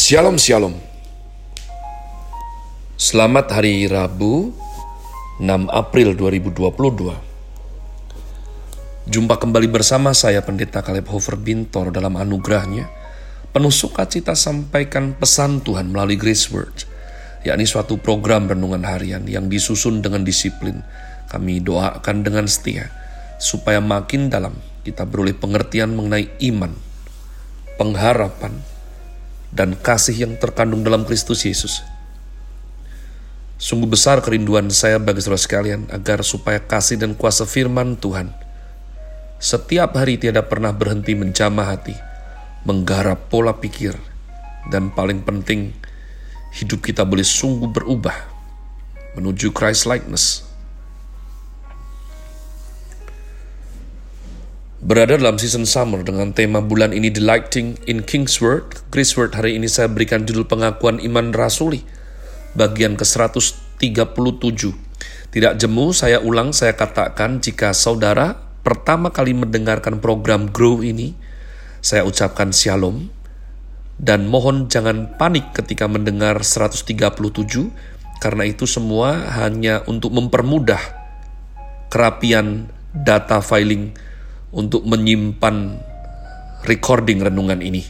Shalom Shalom. Selamat hari Rabu 6 April 2022 Jumpa kembali bersama saya Pendeta Kaleb Hofer Bintor dalam anugerahnya Penuh sukacita sampaikan pesan Tuhan melalui Grace Word yakni suatu program renungan harian yang disusun dengan disiplin. Kami doakan dengan setia supaya makin dalam kita beroleh pengertian mengenai iman, pengharapan, dan kasih yang terkandung dalam Kristus Yesus. Sungguh besar kerinduan saya bagi saudara sekalian agar supaya kasih dan kuasa firman Tuhan setiap hari tiada pernah berhenti menjamah hati, menggarap pola pikir, dan paling penting, hidup kita boleh sungguh berubah menuju Christ likeness Berada dalam season summer dengan tema bulan ini Delighting in King's Word, hari ini saya berikan judul pengakuan iman rasuli, bagian ke-137. Tidak jemu, saya ulang, saya katakan jika saudara pertama kali mendengarkan program Grow ini, saya ucapkan shalom, dan mohon jangan panik ketika mendengar 137, karena itu semua hanya untuk mempermudah kerapian data filing untuk menyimpan recording renungan ini.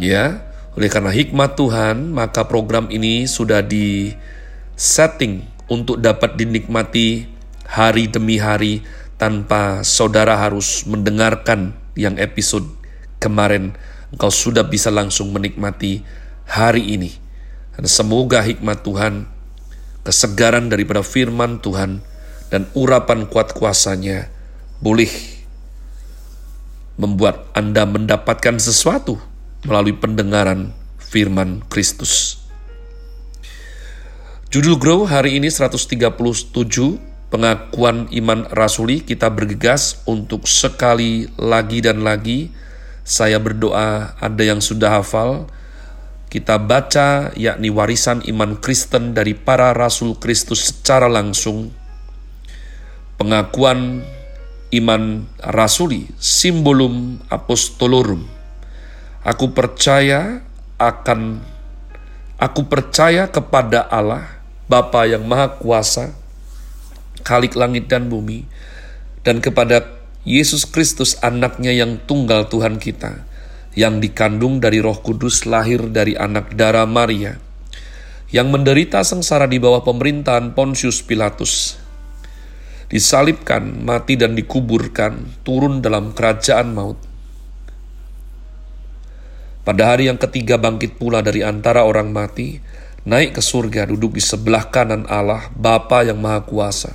Ya, oleh karena hikmat Tuhan, maka program ini sudah di setting untuk dapat dinikmati hari demi hari tanpa saudara harus mendengarkan yang episode kemarin. Engkau sudah bisa langsung menikmati hari ini. Dan semoga hikmat Tuhan, kesegaran daripada firman Tuhan, dan urapan kuat kuasanya boleh membuat Anda mendapatkan sesuatu melalui pendengaran firman Kristus. Judul Grow hari ini 137 pengakuan iman rasuli kita bergegas untuk sekali lagi dan lagi saya berdoa ada yang sudah hafal kita baca yakni warisan iman Kristen dari para rasul Kristus secara langsung pengakuan iman rasuli, simbolum apostolorum. Aku percaya akan aku percaya kepada Allah, Bapa yang Maha Kuasa, Khalik langit dan bumi, dan kepada Yesus Kristus anaknya yang tunggal Tuhan kita, yang dikandung dari roh kudus lahir dari anak darah Maria, yang menderita sengsara di bawah pemerintahan Pontius Pilatus, disalibkan, mati dan dikuburkan, turun dalam kerajaan maut. Pada hari yang ketiga bangkit pula dari antara orang mati, naik ke surga duduk di sebelah kanan Allah, Bapa yang Maha Kuasa.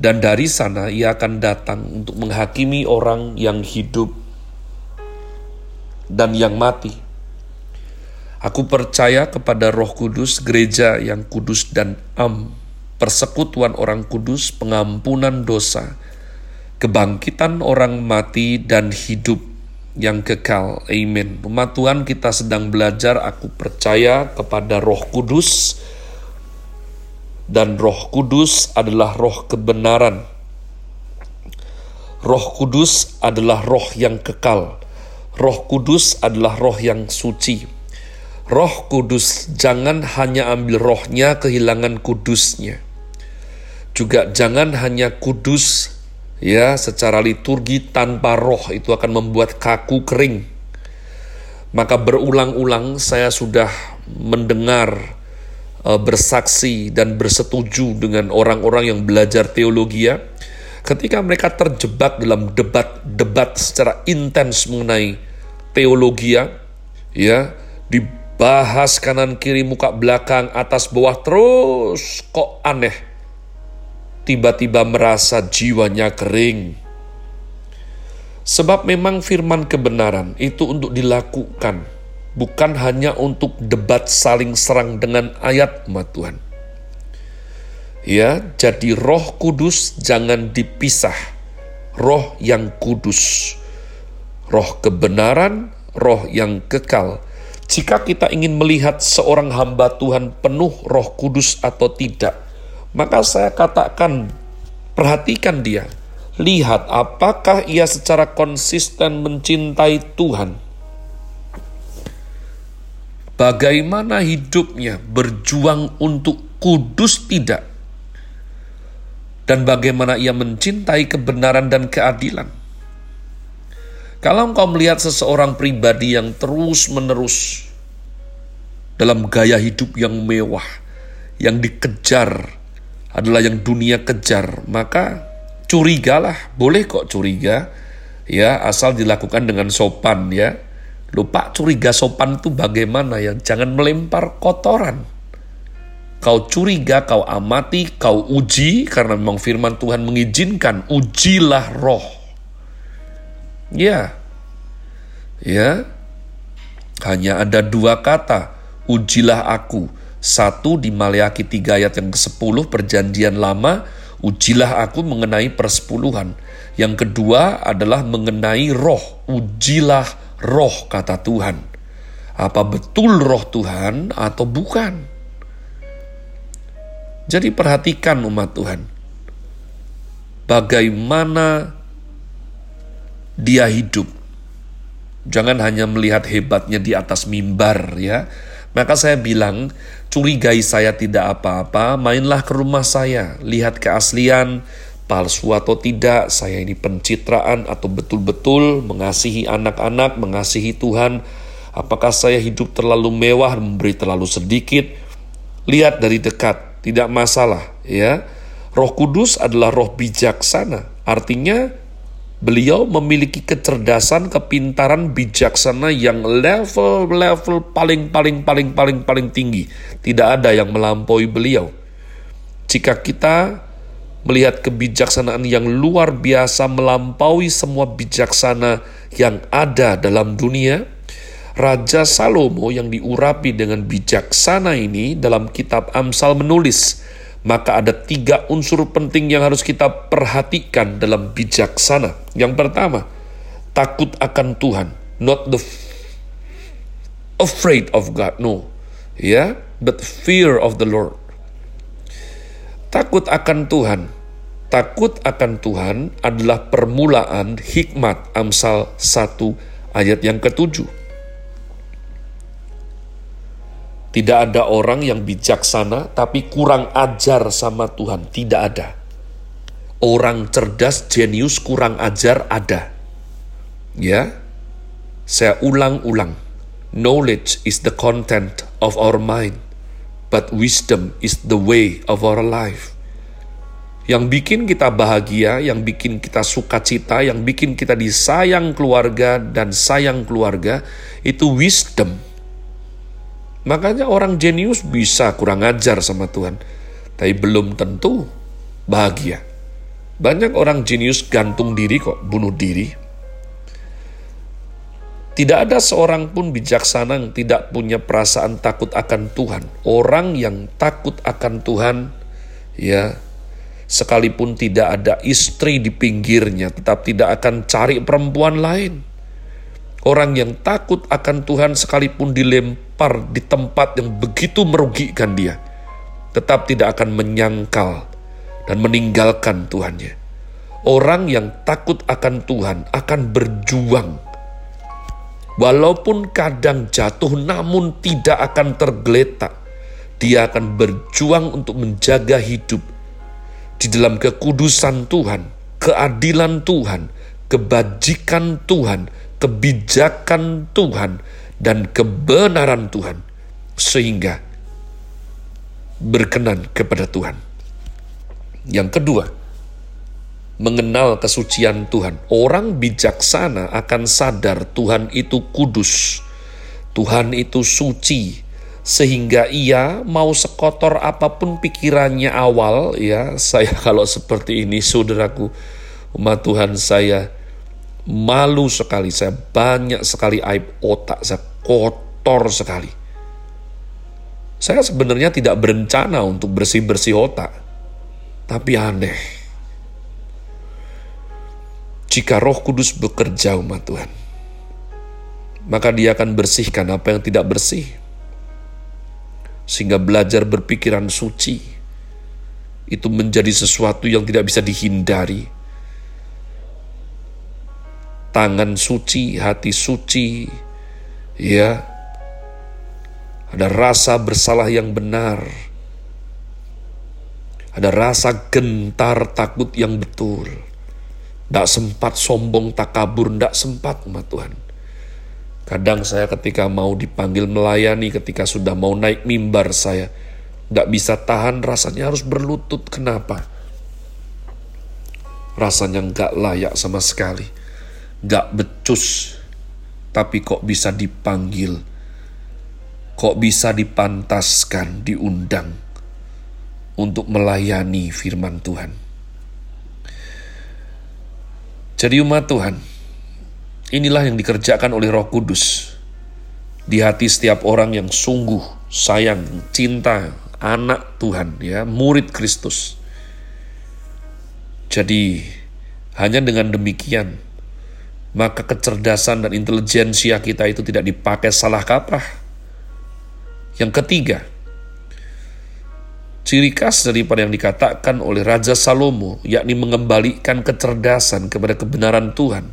Dan dari sana ia akan datang untuk menghakimi orang yang hidup dan yang mati. Aku percaya kepada Roh Kudus, gereja yang kudus dan am, persekutuan orang kudus, pengampunan dosa, kebangkitan orang mati, dan hidup yang kekal. Amin. Pematuhan kita sedang belajar, aku percaya kepada roh kudus, dan roh kudus adalah roh kebenaran. Roh kudus adalah roh yang kekal. Roh kudus adalah roh yang suci. Roh kudus jangan hanya ambil rohnya kehilangan kudusnya juga jangan hanya kudus ya secara liturgi tanpa roh itu akan membuat kaku kering. Maka berulang-ulang saya sudah mendengar uh, bersaksi dan bersetuju dengan orang-orang yang belajar teologi ya ketika mereka terjebak dalam debat-debat secara intens mengenai teologi ya, ya dibahas kanan kiri muka belakang atas bawah terus kok aneh tiba-tiba merasa jiwanya kering. Sebab memang firman kebenaran itu untuk dilakukan, bukan hanya untuk debat saling serang dengan ayat umat Tuhan. Ya, jadi roh kudus jangan dipisah. Roh yang kudus, roh kebenaran, roh yang kekal. Jika kita ingin melihat seorang hamba Tuhan penuh roh kudus atau tidak, maka saya katakan, perhatikan dia. Lihat apakah ia secara konsisten mencintai Tuhan. bagaimana hidupnya berjuang untuk kudus tidak, dan bagaimana ia mencintai kebenaran dan keadilan. Kalau engkau melihat seseorang pribadi yang terus-menerus dalam gaya hidup yang mewah, yang dikejar adalah yang dunia kejar, maka curigalah, boleh kok curiga, ya asal dilakukan dengan sopan ya. Lupa curiga sopan itu bagaimana ya? Jangan melempar kotoran. Kau curiga, kau amati, kau uji, karena memang firman Tuhan mengizinkan, ujilah roh. Ya, ya, hanya ada dua kata, ujilah aku. Satu di Maleaki 3 ayat yang ke-10 perjanjian lama, ujilah aku mengenai persepuluhan. Yang kedua adalah mengenai roh, ujilah roh kata Tuhan. Apa betul roh Tuhan atau bukan? Jadi perhatikan umat Tuhan. Bagaimana dia hidup. Jangan hanya melihat hebatnya di atas mimbar ya, maka saya bilang, curigai saya tidak apa-apa, mainlah ke rumah saya, lihat keaslian, palsu atau tidak, saya ini pencitraan atau betul-betul mengasihi anak-anak, mengasihi Tuhan, apakah saya hidup terlalu mewah, memberi terlalu sedikit, lihat dari dekat, tidak masalah ya. Roh Kudus adalah roh bijaksana, artinya Beliau memiliki kecerdasan, kepintaran, bijaksana yang level-level paling paling paling paling paling tinggi. Tidak ada yang melampaui beliau. Jika kita melihat kebijaksanaan yang luar biasa melampaui semua bijaksana yang ada dalam dunia, Raja Salomo yang diurapi dengan bijaksana ini dalam kitab Amsal menulis, maka ada tiga unsur penting yang harus kita perhatikan dalam bijaksana. Yang pertama, takut akan Tuhan, not the afraid of God, no, ya, yeah? but fear of the Lord. Takut akan Tuhan, takut akan Tuhan adalah permulaan hikmat Amsal 1 ayat yang ketujuh. Tidak ada orang yang bijaksana tapi kurang ajar sama Tuhan. Tidak ada. Orang cerdas, jenius, kurang ajar ada. Ya, saya ulang-ulang. Knowledge is the content of our mind, but wisdom is the way of our life. Yang bikin kita bahagia, yang bikin kita sukacita, yang bikin kita disayang keluarga dan sayang keluarga, itu wisdom Makanya orang jenius bisa kurang ajar sama Tuhan, tapi belum tentu bahagia. Banyak orang jenius gantung diri kok, bunuh diri. Tidak ada seorang pun bijaksana yang tidak punya perasaan takut akan Tuhan. Orang yang takut akan Tuhan, ya, sekalipun tidak ada istri di pinggirnya, tetap tidak akan cari perempuan lain. Orang yang takut akan Tuhan sekalipun dilempar di tempat yang begitu merugikan dia, tetap tidak akan menyangkal dan meninggalkan Tuhannya. Orang yang takut akan Tuhan akan berjuang. Walaupun kadang jatuh namun tidak akan tergeletak. Dia akan berjuang untuk menjaga hidup di dalam kekudusan Tuhan, keadilan Tuhan, kebajikan Tuhan, kebijakan Tuhan, dan kebenaran Tuhan, sehingga berkenan kepada Tuhan. Yang kedua, mengenal kesucian Tuhan. Orang bijaksana akan sadar Tuhan itu kudus, Tuhan itu suci, sehingga ia mau sekotor apa pun pikirannya awal ya saya kalau seperti ini saudaraku umat Tuhan saya malu sekali saya banyak sekali aib otak saya kotor sekali. Saya sebenarnya tidak berencana untuk bersih-bersih otak, tapi aneh. Jika Roh Kudus bekerja, umat Tuhan, maka Dia akan bersihkan apa yang tidak bersih, sehingga belajar berpikiran suci itu menjadi sesuatu yang tidak bisa dihindari. Tangan suci, hati suci, ya Ada rasa bersalah yang benar. Ada rasa gentar takut yang betul. Tidak sempat sombong tak kabur, tidak sempat umat Tuhan. Kadang saya ketika mau dipanggil melayani, ketika sudah mau naik mimbar saya, tidak bisa tahan rasanya harus berlutut. Kenapa? Rasanya nggak layak sama sekali. Nggak becus. Tapi kok bisa dipanggil. Kok bisa dipantaskan, diundang untuk melayani firman Tuhan. Jadi umat Tuhan, inilah yang dikerjakan oleh Roh Kudus di hati setiap orang yang sungguh sayang, cinta, anak Tuhan, ya, murid Kristus. Jadi, hanya dengan demikian, maka kecerdasan dan intelijensia kita itu tidak dipakai salah kaprah. Yang ketiga, Ciri khas daripada yang dikatakan oleh Raja Salomo, yakni mengembalikan kecerdasan kepada kebenaran Tuhan.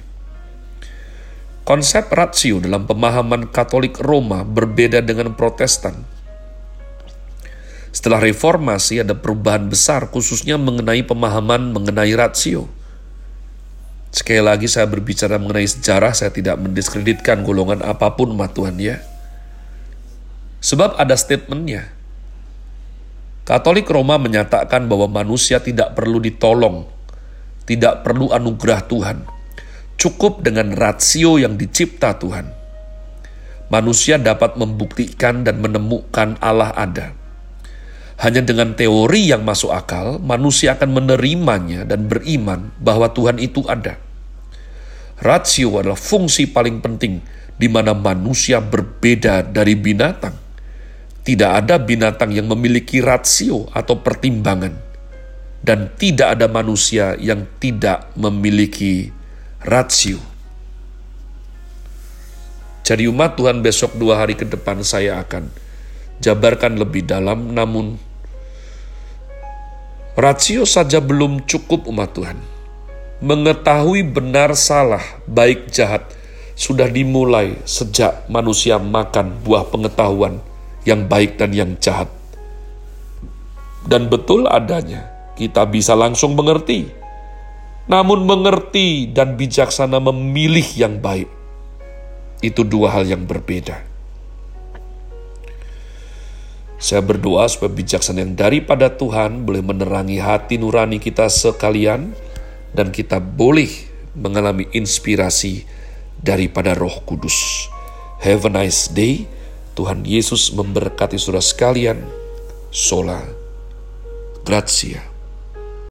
Konsep rasio dalam pemahaman Katolik Roma berbeda dengan Protestan. Setelah reformasi ada perubahan besar khususnya mengenai pemahaman mengenai rasio. Sekali lagi saya berbicara mengenai sejarah, saya tidak mendiskreditkan golongan apa pun umat Tuhan ya. Sebab ada statementnya, Katolik Roma menyatakan bahwa manusia tidak perlu ditolong, tidak perlu anugerah Tuhan. Cukup dengan rasio yang dicipta Tuhan. Manusia dapat membuktikan dan menemukan Allah ada. Hanya dengan teori yang masuk akal, manusia akan menerimanya dan beriman bahwa Tuhan itu ada. Rasio adalah fungsi paling penting di mana manusia berbeda dari binatang tidak ada binatang yang memiliki rasio atau pertimbangan, dan tidak ada manusia yang tidak memiliki rasio. Jadi umat Tuhan besok dua hari ke depan saya akan jabarkan lebih dalam, namun rasio saja belum cukup umat Tuhan. Mengetahui benar salah, baik jahat, sudah dimulai sejak manusia makan buah pengetahuan yang baik dan yang jahat. Dan betul adanya, kita bisa langsung mengerti. Namun mengerti dan bijaksana memilih yang baik, itu dua hal yang berbeda. Saya berdoa supaya bijaksana yang daripada Tuhan boleh menerangi hati nurani kita sekalian dan kita boleh mengalami inspirasi daripada roh kudus. Have a nice day. Tuhan Yesus memberkati saudara sekalian. Sola. Grazie.